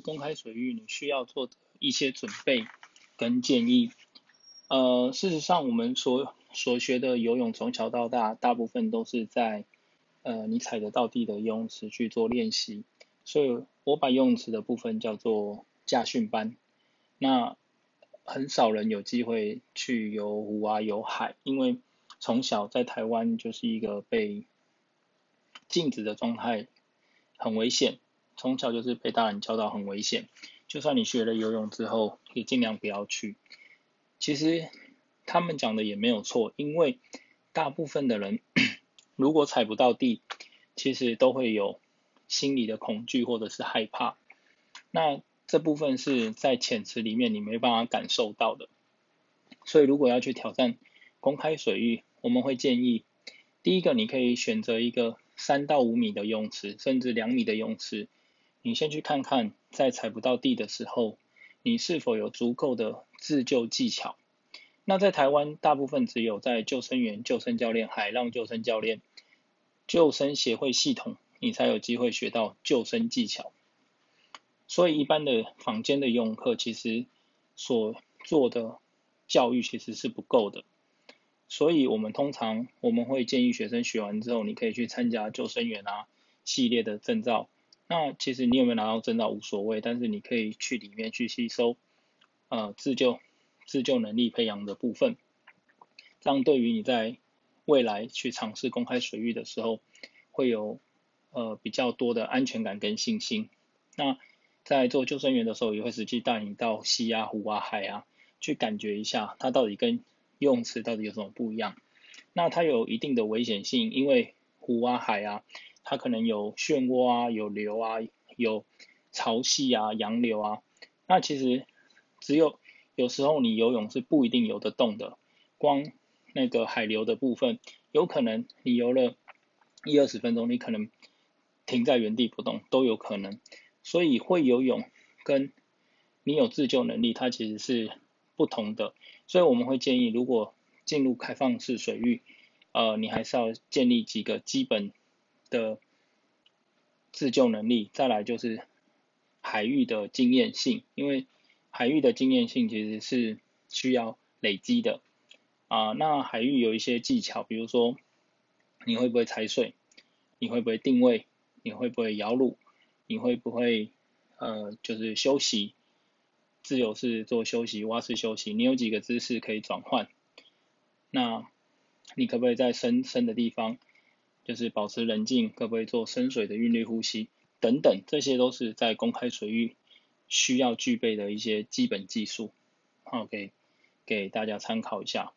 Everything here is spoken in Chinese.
公开水域你需要做的一些准备跟建议。呃，事实上，我们所所学的游泳从小到大，大部分都是在呃你踩得到地的游泳池去做练习，所以我把游泳池的部分叫做驾训班。那很少人有机会去游湖啊、游海，因为从小在台湾就是一个被禁止的状态，很危险。从小就是被大人教导很危险，就算你学了游泳之后，也尽量不要去。其实他们讲的也没有错，因为大部分的人 如果踩不到地，其实都会有心理的恐惧或者是害怕。那这部分是在浅池里面你没办法感受到的。所以如果要去挑战公开水域，我们会建议，第一个你可以选择一个三到五米的泳池，甚至两米的泳池。你先去看看，在踩不到地的时候，你是否有足够的自救技巧。那在台湾，大部分只有在救生员、救生教练、海浪救生教练、救生协会系统，你才有机会学到救生技巧。所以，一般的坊间的游泳课，其实所做的教育其实是不够的。所以我们通常我们会建议学生学完之后，你可以去参加救生员啊系列的证照。那其实你有没有拿到证照无所谓，但是你可以去里面去吸收，呃，自救、自救能力培养的部分，这样对于你在未来去尝试公开水域的时候，会有呃比较多的安全感跟信心。那在做救生员的时候，也会实际带你到溪啊、湖啊、海啊，去感觉一下它到底跟游泳池到底有什么不一样。那它有一定的危险性，因为湖啊、海啊。它可能有漩涡啊，有流啊，有潮汐啊，洋流啊。那其实只有有时候你游泳是不一定游得动的，光那个海流的部分，有可能你游了一二十分钟，你可能停在原地不动都有可能。所以会游泳跟你有自救能力，它其实是不同的。所以我们会建议，如果进入开放式水域，呃，你还是要建立几个基本。的自救能力，再来就是海域的经验性，因为海域的经验性其实是需要累积的啊、那海域有一些技巧，比如说你会不会踩水，你会不会定位，你会不会摇橹，你会不会呃就是休息，自由式做休息，蛙式休息，你有几个姿势可以转换？那你可不可以在深深的地方？就是保持冷静，可不可以做深水的韵律呼吸等等，这些都是在公开水域需要具备的一些基本技术，好，给给大家参考一下。